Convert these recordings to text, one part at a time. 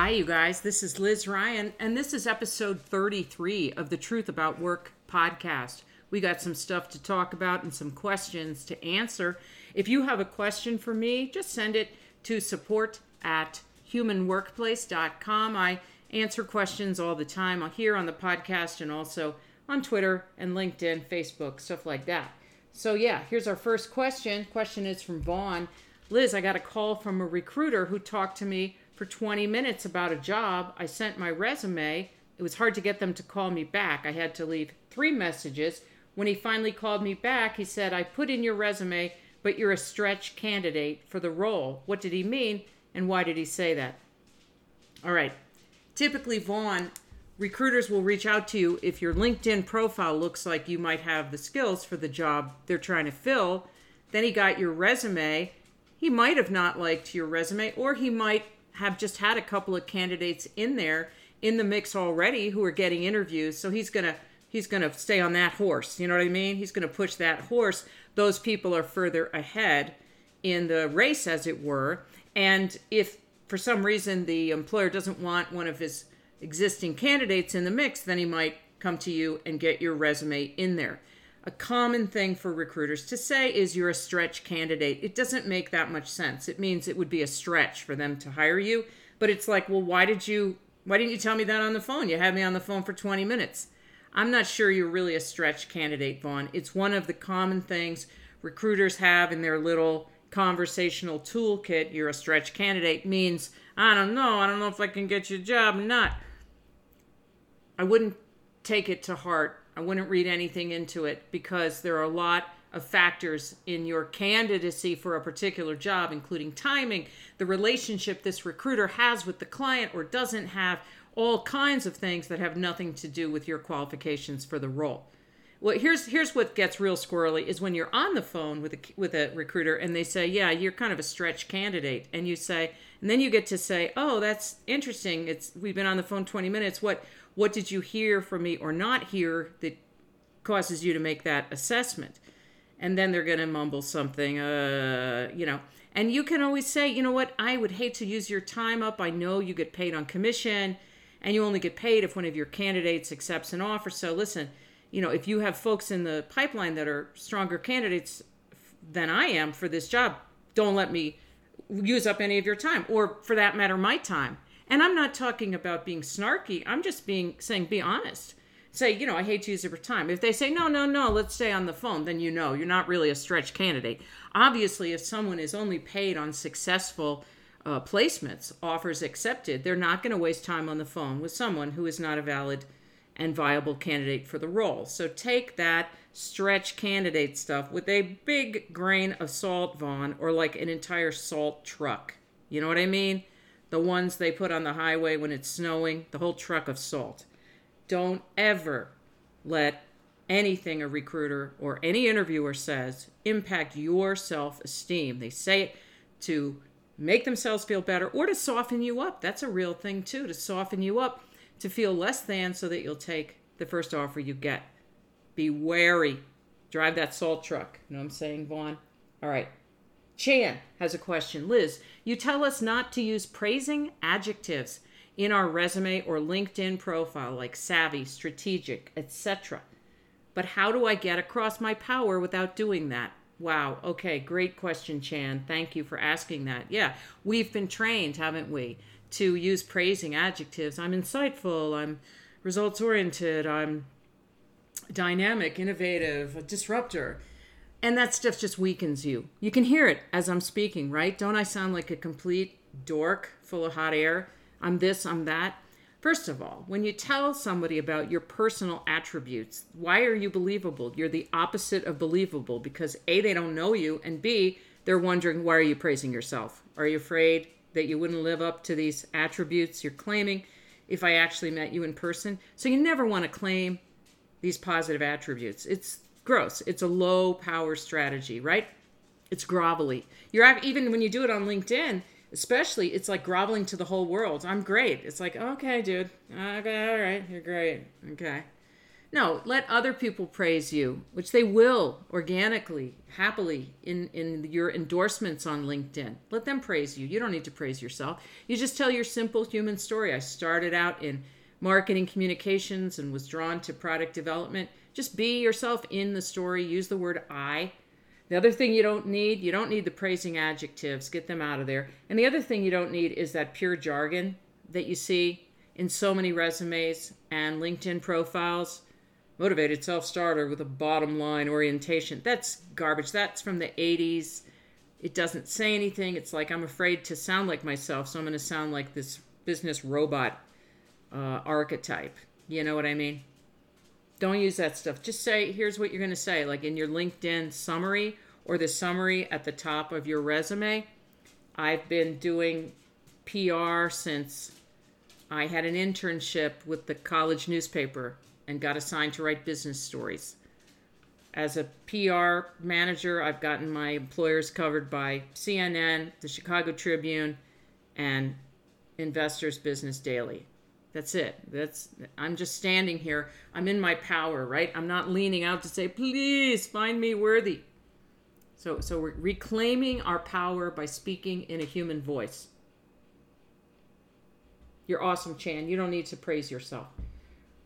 Hi, you guys. This is Liz Ryan, and this is episode 33 of the Truth About Work podcast. We got some stuff to talk about and some questions to answer. If you have a question for me, just send it to support at humanworkplace.com. I answer questions all the time here on the podcast and also on Twitter and LinkedIn, Facebook, stuff like that. So, yeah, here's our first question. Question is from Vaughn. Liz, I got a call from a recruiter who talked to me for 20 minutes about a job. I sent my resume. It was hard to get them to call me back. I had to leave three messages. When he finally called me back, he said, I put in your resume, but you're a stretch candidate for the role. What did he mean, and why did he say that? All right. Typically, Vaughn, recruiters will reach out to you if your LinkedIn profile looks like you might have the skills for the job they're trying to fill. Then he got your resume. He might have not liked your resume, or he might have just had a couple of candidates in there in the mix already who are getting interviews. So he's gonna he's gonna stay on that horse. You know what I mean? He's gonna push that horse. Those people are further ahead in the race, as it were. And if for some reason the employer doesn't want one of his existing candidates in the mix, then he might come to you and get your resume in there a common thing for recruiters to say is you're a stretch candidate. It doesn't make that much sense. It means it would be a stretch for them to hire you, but it's like, well, why did you why didn't you tell me that on the phone? You had me on the phone for 20 minutes. I'm not sure you're really a stretch candidate, Vaughn. It's one of the common things recruiters have in their little conversational toolkit. You're a stretch candidate means, I don't know, I don't know if I can get you a job or not. I wouldn't take it to heart I wouldn't read anything into it because there are a lot of factors in your candidacy for a particular job, including timing, the relationship this recruiter has with the client or doesn't have, all kinds of things that have nothing to do with your qualifications for the role. Well, here's here's what gets real squirrely is when you're on the phone with a with a recruiter and they say, "Yeah, you're kind of a stretch candidate," and you say, and then you get to say, "Oh, that's interesting. It's we've been on the phone 20 minutes. What what did you hear from me or not hear that causes you to make that assessment? And then they're going to mumble something uh you know. And you can always say you know what? I would hate to use your time up. I know you get paid on commission and you only get paid if one of your candidates accepts an offer. So listen you know if you have folks in the pipeline that are stronger candidates than i am for this job don't let me use up any of your time or for that matter my time and I'm not talking about being snarky. I'm just being saying be honest. Say, you know, I hate to use it for time. If they say, no, no, no, let's stay on the phone, then you know you're not really a stretch candidate. Obviously, if someone is only paid on successful uh, placements, offers accepted, they're not going to waste time on the phone with someone who is not a valid and viable candidate for the role. So take that stretch candidate stuff with a big grain of salt, Vaughn, or like an entire salt truck. You know what I mean? The ones they put on the highway when it's snowing, the whole truck of salt. Don't ever let anything a recruiter or any interviewer says impact your self esteem. They say it to make themselves feel better or to soften you up. That's a real thing, too, to soften you up, to feel less than so that you'll take the first offer you get. Be wary. Drive that salt truck. You know what I'm saying, Vaughn? All right. Chan has a question. Liz, you tell us not to use praising adjectives in our resume or LinkedIn profile like savvy, strategic, etc. But how do I get across my power without doing that? Wow. Okay, great question, Chan. Thank you for asking that. Yeah, we've been trained, haven't we, to use praising adjectives. I'm insightful, I'm results oriented, I'm dynamic, innovative, a disruptor. And that stuff just weakens you. You can hear it as I'm speaking, right? Don't I sound like a complete dork full of hot air? I'm this, I'm that. First of all, when you tell somebody about your personal attributes, why are you believable? You're the opposite of believable because A, they don't know you, and B, they're wondering why are you praising yourself? Are you afraid that you wouldn't live up to these attributes you're claiming if I actually met you in person? So you never want to claim these positive attributes. It's gross. It's a low power strategy, right? It's grovelly. You're even when you do it on LinkedIn, especially, it's like groveling to the whole world. I'm great. It's like, okay, dude. Okay, all right, you're great. Okay. No, let other people praise you, which they will organically, happily in, in your endorsements on LinkedIn. Let them praise you. You don't need to praise yourself. You just tell your simple human story. I started out in marketing communications and was drawn to product development. Just be yourself in the story. Use the word I. The other thing you don't need, you don't need the praising adjectives. Get them out of there. And the other thing you don't need is that pure jargon that you see in so many resumes and LinkedIn profiles motivated self starter with a bottom line orientation. That's garbage. That's from the 80s. It doesn't say anything. It's like I'm afraid to sound like myself, so I'm going to sound like this business robot uh, archetype. You know what I mean? Don't use that stuff. Just say, here's what you're going to say, like in your LinkedIn summary or the summary at the top of your resume. I've been doing PR since I had an internship with the college newspaper and got assigned to write business stories. As a PR manager, I've gotten my employers covered by CNN, the Chicago Tribune, and Investors Business Daily. That's it. That's I'm just standing here. I'm in my power, right? I'm not leaning out to say, "Please find me worthy." So so we're reclaiming our power by speaking in a human voice. You're awesome, Chan. You don't need to praise yourself.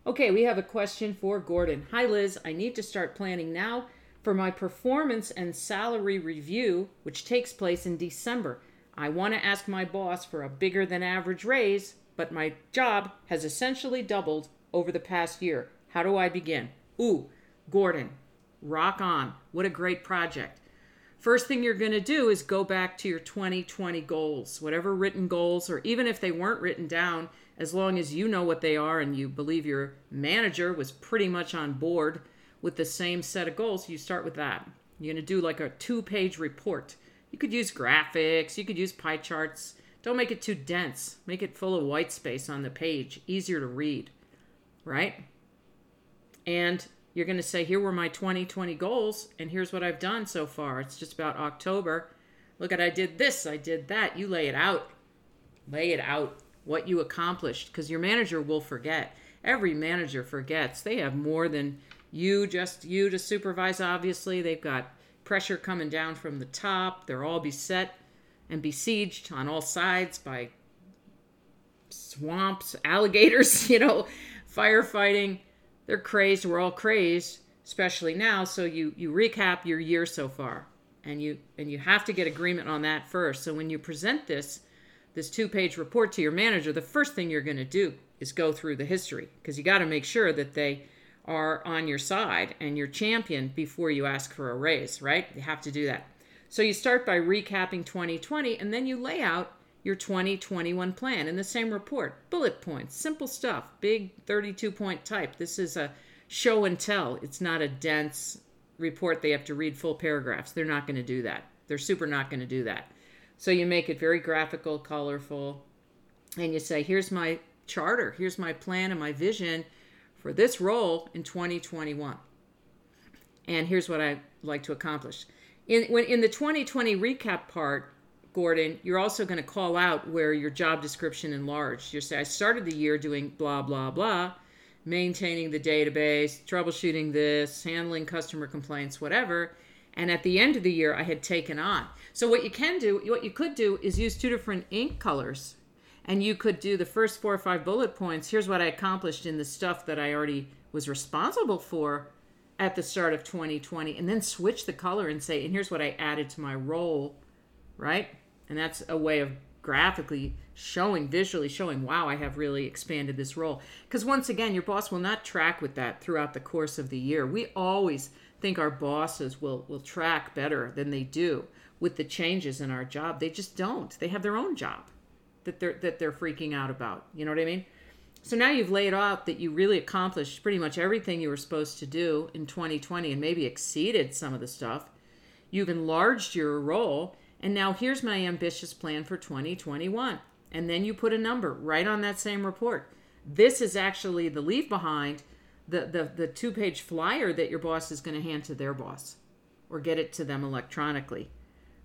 Okay, we have a question for Gordon. Hi, Liz. I need to start planning now for my performance and salary review, which takes place in December. I want to ask my boss for a bigger than average raise, but my job has essentially doubled over the past year. How do I begin? Ooh, Gordon, rock on. What a great project. First thing you're going to do is go back to your 2020 goals, whatever written goals, or even if they weren't written down, as long as you know what they are and you believe your manager was pretty much on board with the same set of goals, you start with that. You're going to do like a two page report. You could use graphics, you could use pie charts. Don't make it too dense. Make it full of white space on the page, easier to read, right? And you're going to say, here were my 2020 goals, and here's what I've done so far. It's just about October. Look at, I did this, I did that. You lay it out. Lay it out what you accomplished because your manager will forget. Every manager forgets. They have more than you, just you to supervise, obviously. They've got pressure coming down from the top. They're all beset and besieged on all sides by swamps, alligators, you know, firefighting. They're crazed. We're all crazed, especially now. So you you recap your year so far, and you and you have to get agreement on that first. So when you present this this two page report to your manager, the first thing you're going to do is go through the history because you got to make sure that they are on your side and your champion before you ask for a raise, right? You have to do that. So you start by recapping 2020 and then you lay out your 2021 plan in the same report. Bullet points, simple stuff, big 32 point type. This is a show and tell. It's not a dense report they have to read full paragraphs. They're not going to do that. They're super not going to do that. So you make it very graphical, colorful, and you say, here's my charter, here's my plan and my vision for this role in 2021. And here's what I'd like to accomplish. In, when, in the 2020 recap part, Gordon, you're also going to call out where your job description enlarged. You say, I started the year doing blah, blah, blah, maintaining the database, troubleshooting this, handling customer complaints, whatever. And at the end of the year, I had taken on. So what you can do, what you could do is use two different ink colors. And you could do the first four or five bullet points. Here's what I accomplished in the stuff that I already was responsible for at the start of 2020 and then switch the color and say, and here's what I added to my role, right? And that's a way of graphically showing, visually showing, wow, I have really expanded this role. Because once again, your boss will not track with that throughout the course of the year. We always think our bosses will, will track better than they do with the changes in our job. They just don't. They have their own job that they're that they're freaking out about. You know what I mean? So now you've laid out that you really accomplished pretty much everything you were supposed to do in 2020 and maybe exceeded some of the stuff. You've enlarged your role and now here's my ambitious plan for 2021. And then you put a number right on that same report. This is actually the leave behind the the, the two page flyer that your boss is going to hand to their boss or get it to them electronically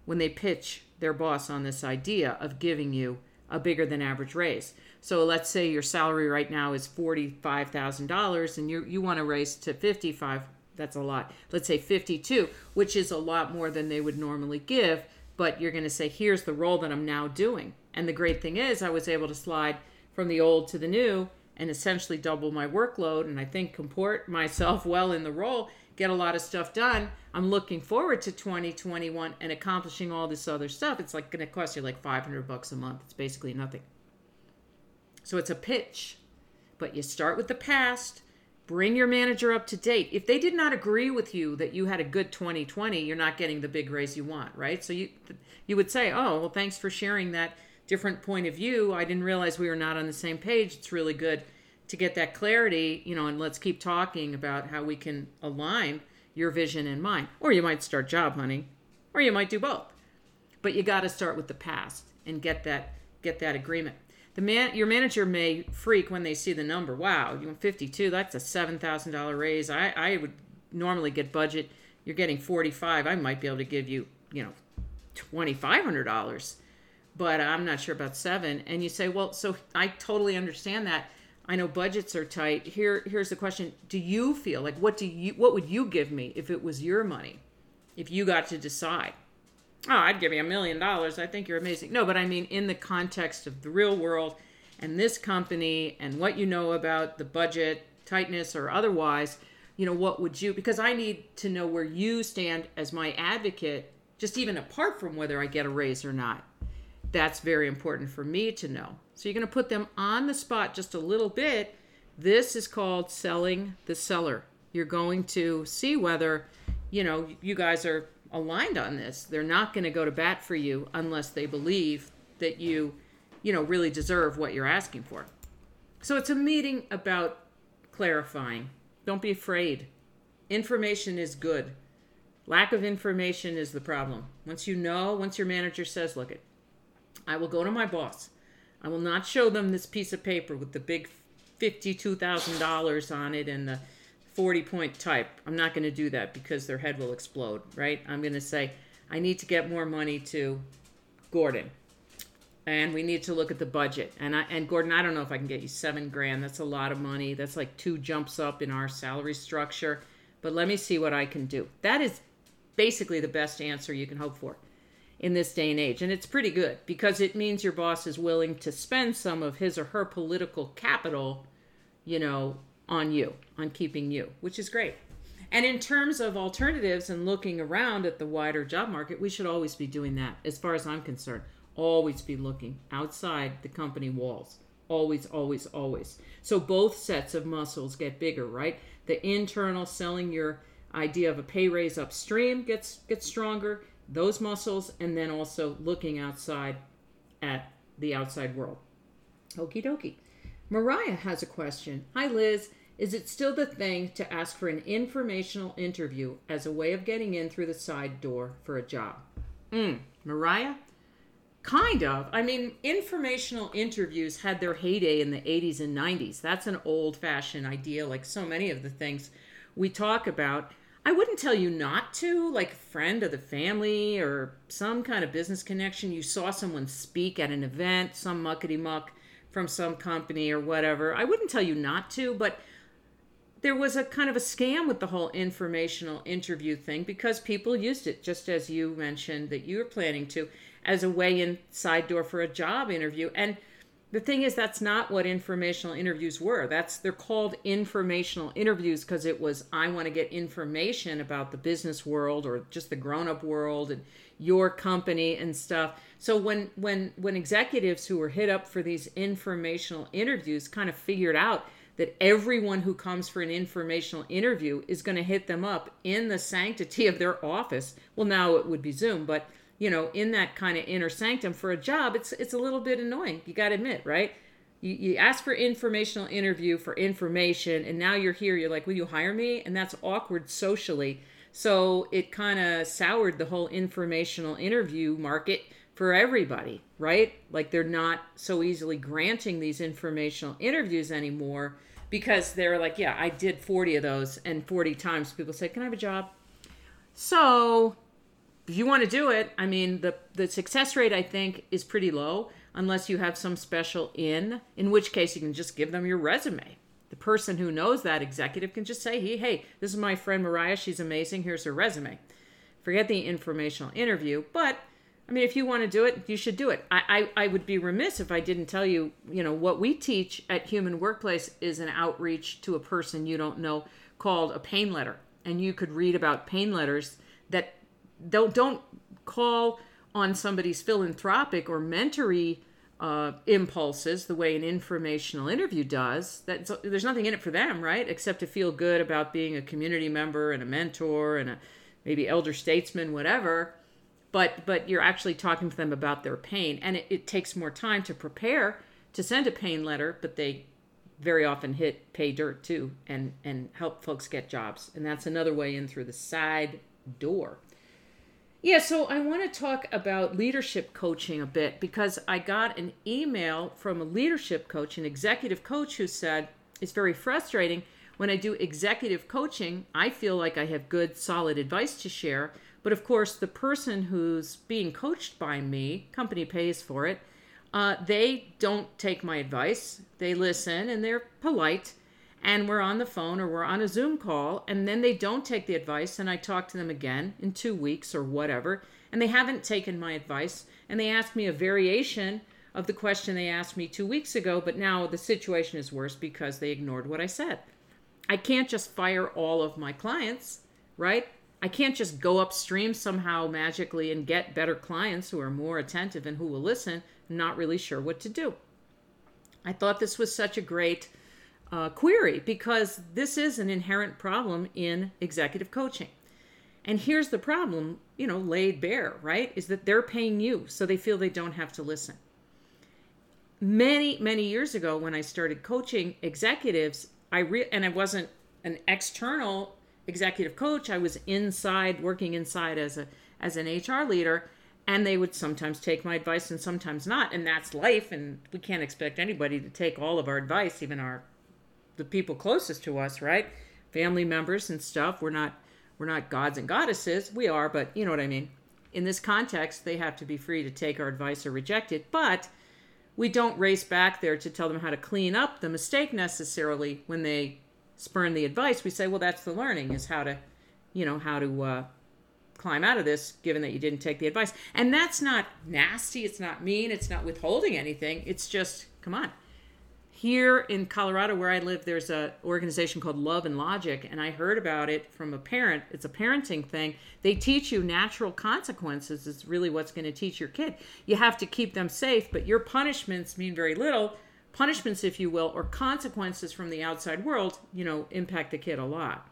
when they pitch their boss on this idea of giving you a bigger than average raise. So let's say your salary right now is $45,000 and you you want to raise to 55 that's a lot. Let's say 52, which is a lot more than they would normally give, but you're going to say here's the role that I'm now doing. And the great thing is I was able to slide from the old to the new and essentially double my workload and I think comport myself well in the role, get a lot of stuff done. I'm looking forward to 2021 and accomplishing all this other stuff. It's like going to cost you like 500 bucks a month. It's basically nothing. So it's a pitch. But you start with the past, bring your manager up to date. If they did not agree with you that you had a good 2020, you're not getting the big raise you want, right? So you you would say, "Oh, well thanks for sharing that different point of view. I didn't realize we were not on the same page. It's really good to get that clarity, you know, and let's keep talking about how we can align your vision and mine. Or you might start job hunting, or you might do both. But you got to start with the past and get that get that agreement. The man, your manager may freak when they see the number. Wow, you want 52? That's a seven thousand dollar raise. I, I would normally get budget. You're getting 45. I might be able to give you, you know, twenty five hundred dollars, but I'm not sure about seven. And you say, well, so I totally understand that I know budgets are tight. Here here's the question. Do you feel like what do you what would you give me if it was your money? If you got to decide. Oh, I'd give you a million dollars. I think you're amazing. No, but I mean in the context of the real world and this company and what you know about the budget tightness or otherwise, you know, what would you because I need to know where you stand as my advocate just even apart from whether I get a raise or not. That's very important for me to know. So you're going to put them on the spot just a little bit. This is called selling the seller. You're going to see whether, you know, you guys are aligned on this. They're not going to go to bat for you unless they believe that you, you know, really deserve what you're asking for. So it's a meeting about clarifying. Don't be afraid. Information is good. Lack of information is the problem. Once you know, once your manager says, look it, I will go to my boss. I will not show them this piece of paper with the big $52,000 on it and the 40 point type. I'm not going to do that because their head will explode, right? I'm going to say, I need to get more money to Gordon. And we need to look at the budget. And I, and Gordon, I don't know if I can get you seven grand. That's a lot of money. That's like two jumps up in our salary structure. But let me see what I can do. That is basically the best answer you can hope for in this day and age. And it's pretty good because it means your boss is willing to spend some of his or her political capital, you know, on you, on keeping you, which is great. And in terms of alternatives and looking around at the wider job market, we should always be doing that, as far as I'm concerned. Always be looking outside the company walls. Always, always, always. So both sets of muscles get bigger, right? The internal selling your idea of a pay raise upstream gets gets stronger those muscles and then also looking outside at the outside world. Okie dokie. Mariah has a question. Hi, Liz. Is it still the thing to ask for an informational interview as a way of getting in through the side door for a job? Mm, Mariah? Kind of. I mean, informational interviews had their heyday in the 80s and 90s. That's an old fashioned idea, like so many of the things we talk about. I wouldn't tell you not to, like a friend of the family or some kind of business connection. You saw someone speak at an event, some muckety muck from some company or whatever. I wouldn't tell you not to, but there was a kind of a scam with the whole informational interview thing because people used it, just as you mentioned that you were planning to, as a way in side door for a job interview. And the thing is that's not what informational interviews were. That's they're called informational interviews because it was i want to get information about the business world or just the grown-up world and your company and stuff. So when when when executives who were hit up for these informational interviews kind of figured out that everyone who comes for an informational interview is going to hit them up in the sanctity of their office well now it would be zoom but you know, in that kind of inner sanctum for a job, it's it's a little bit annoying. You got to admit, right? You, you ask for informational interview for information, and now you're here. You're like, will you hire me? And that's awkward socially. So it kind of soured the whole informational interview market for everybody, right? Like they're not so easily granting these informational interviews anymore because they're like, yeah, I did 40 of those, and 40 times people say, can I have a job? So if you want to do it, I mean, the the success rate I think is pretty low unless you have some special in, in which case you can just give them your resume. The person who knows that executive can just say, hey, hey, this is my friend Mariah. She's amazing. Here's her resume. Forget the informational interview. But I mean, if you want to do it, you should do it. I, I, I would be remiss if I didn't tell you, you know, what we teach at Human Workplace is an outreach to a person you don't know called a pain letter. And you could read about pain letters that don't, don't call on somebody's philanthropic or mentory uh, impulses the way an informational interview does. That there's nothing in it for them, right? Except to feel good about being a community member and a mentor and a maybe elder statesman, whatever. But but you're actually talking to them about their pain, and it, it takes more time to prepare to send a pain letter. But they very often hit pay dirt too, and and help folks get jobs, and that's another way in through the side door. Yeah, so I want to talk about leadership coaching a bit because I got an email from a leadership coach, an executive coach, who said it's very frustrating when I do executive coaching. I feel like I have good, solid advice to share. But of course, the person who's being coached by me, company pays for it, uh, they don't take my advice. They listen and they're polite and we're on the phone or we're on a Zoom call, and then they don't take the advice, and I talk to them again in two weeks or whatever, and they haven't taken my advice, and they ask me a variation of the question they asked me two weeks ago, but now the situation is worse because they ignored what I said. I can't just fire all of my clients, right? I can't just go upstream somehow magically and get better clients who are more attentive and who will listen, not really sure what to do. I thought this was such a great uh, query because this is an inherent problem in executive coaching. And here's the problem, you know, laid bare, right? Is that they're paying you, so they feel they don't have to listen. Many, many years ago, when I started coaching executives, I re- and I wasn't an external executive coach. I was inside, working inside as a as an HR leader, and they would sometimes take my advice and sometimes not, and that's life. And we can't expect anybody to take all of our advice, even our the people closest to us, right? Family members and stuff. We're not we're not gods and goddesses. We are, but you know what I mean. In this context, they have to be free to take our advice or reject it, but we don't race back there to tell them how to clean up the mistake necessarily when they spurn the advice. We say, well, that's the learning is how to, you know, how to uh, climb out of this given that you didn't take the advice. And that's not nasty. It's not mean. It's not withholding anything. It's just, come on here in Colorado where I live, there's a organization called Love and Logic, and I heard about it from a parent. It's a parenting thing. They teach you natural consequences is really what's going to teach your kid. You have to keep them safe, but your punishments mean very little. Punishments, if you will, or consequences from the outside world, you know, impact the kid a lot.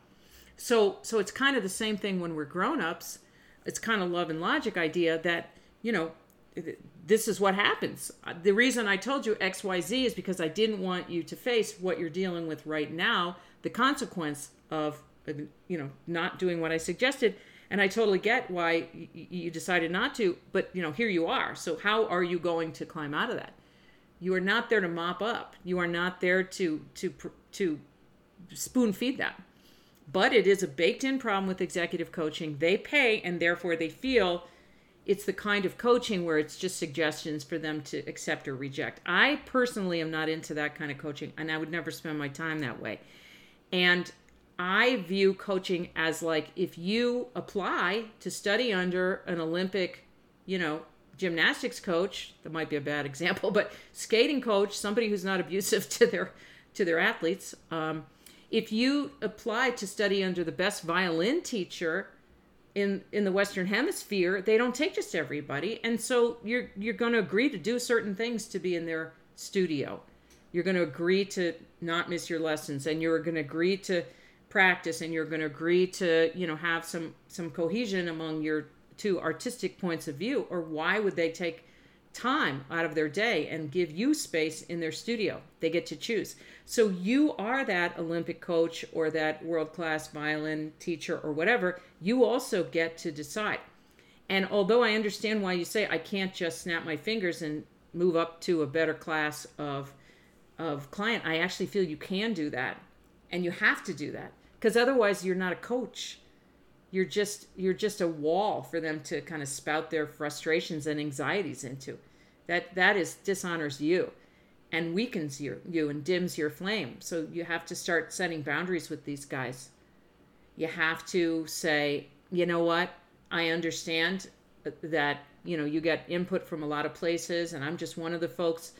So so it's kind of the same thing when we're grown-ups. It's kind of love and logic idea that, you know, this is what happens. The reason I told you XYZ is because I didn't want you to face what you're dealing with right now, the consequence of you know not doing what I suggested. And I totally get why you decided not to, but you know, here you are. So how are you going to climb out of that? You are not there to mop up. You are not there to to to spoon feed them. But it is a baked in problem with executive coaching. They pay and therefore they feel it's the kind of coaching where it's just suggestions for them to accept or reject. I personally am not into that kind of coaching, and I would never spend my time that way. And I view coaching as like if you apply to study under an Olympic, you know, gymnastics coach, that might be a bad example, but skating coach, somebody who's not abusive to their to their athletes. Um, if you apply to study under the best violin teacher, in in the western hemisphere they don't take just everybody and so you're you're going to agree to do certain things to be in their studio you're going to agree to not miss your lessons and you're going to agree to practice and you're going to agree to you know have some some cohesion among your two artistic points of view or why would they take time out of their day and give you space in their studio. They get to choose. So you are that Olympic coach or that world class violin teacher or whatever. You also get to decide. And although I understand why you say I can't just snap my fingers and move up to a better class of of client, I actually feel you can do that. And you have to do that because otherwise you're not a coach. You're just you're just a wall for them to kind of spout their frustrations and anxieties into That that is dishonors you and weakens you, you and dims your flame. So you have to start setting boundaries with these guys. You have to say, you know what? I understand that you know you get input from a lot of places and i'm just one of the folks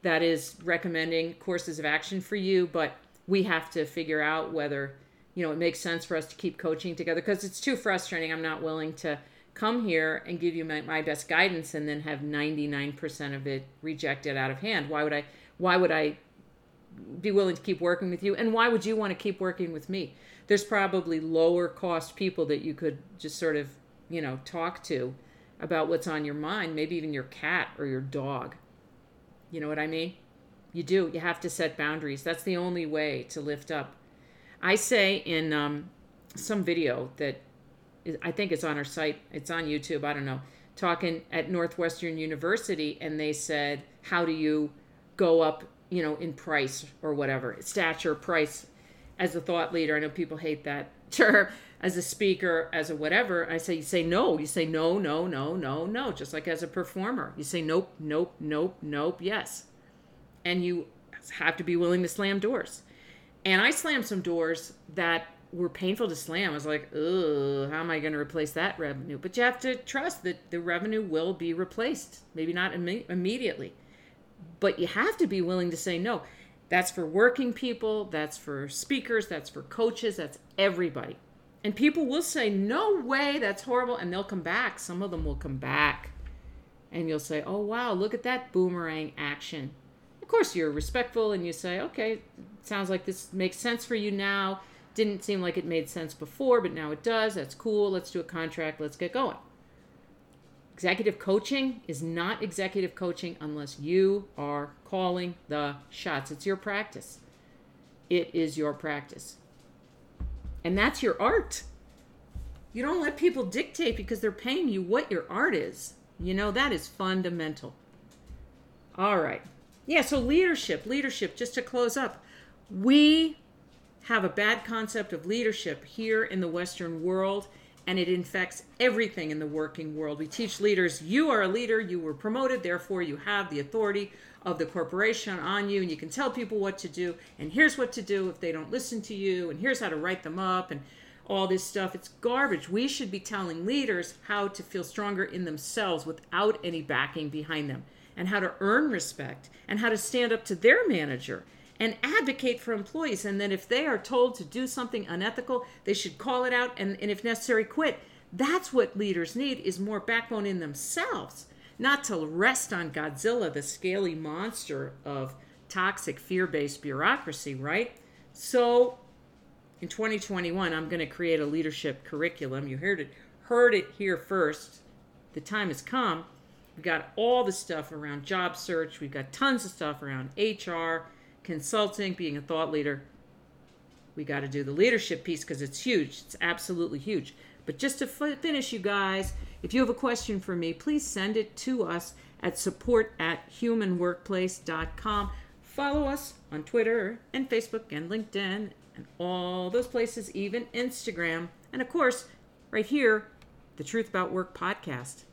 that is recommending courses of action for you but we have to figure out whether you know it makes sense for us to keep coaching together because it's too frustrating i'm not willing to come here and give you my, my best guidance and then have 99% of it rejected out of hand why would i why would i be willing to keep working with you and why would you want to keep working with me there's probably lower cost people that you could just sort of you know talk to about what's on your mind, maybe even your cat or your dog. You know what I mean? You do. You have to set boundaries. That's the only way to lift up. I say in um, some video that I think it's on our site, it's on YouTube, I don't know, talking at Northwestern University, and they said, How do you go up, you know, in price or whatever, stature, price as a thought leader? I know people hate that term as a speaker, as a whatever, I say, you say no. You say no, no, no, no, no. Just like as a performer, you say nope, nope, nope, nope, yes. And you have to be willing to slam doors. And I slammed some doors that were painful to slam. I was like, ugh, how am I going to replace that revenue? But you have to trust that the revenue will be replaced. Maybe not Im- immediately, but you have to be willing to say no. That's for working people, that's for speakers, that's for coaches, that's everybody. And people will say, No way, that's horrible. And they'll come back. Some of them will come back. And you'll say, Oh, wow, look at that boomerang action. Of course, you're respectful and you say, Okay, sounds like this makes sense for you now. Didn't seem like it made sense before, but now it does. That's cool. Let's do a contract. Let's get going. Executive coaching is not executive coaching unless you are calling the shots. It's your practice. It is your practice. And that's your art. You don't let people dictate because they're paying you what your art is. You know, that is fundamental. All right. Yeah, so leadership, leadership, just to close up. We have a bad concept of leadership here in the Western world, and it infects everything in the working world. We teach leaders you are a leader, you were promoted, therefore you have the authority of the corporation on you and you can tell people what to do and here's what to do if they don't listen to you and here's how to write them up and all this stuff it's garbage we should be telling leaders how to feel stronger in themselves without any backing behind them and how to earn respect and how to stand up to their manager and advocate for employees and then if they are told to do something unethical they should call it out and, and if necessary quit that's what leaders need is more backbone in themselves not to rest on Godzilla, the scaly monster of toxic fear based bureaucracy, right? So in 2021, I'm going to create a leadership curriculum. You heard it, heard it here first. The time has come. We've got all the stuff around job search, we've got tons of stuff around HR, consulting, being a thought leader. We got to do the leadership piece because it's huge. It's absolutely huge. But just to finish, you guys, if you have a question for me, please send it to us at support at humanworkplace.com. Follow us on Twitter and Facebook and LinkedIn and all those places, even Instagram. And of course, right here, the Truth About Work podcast.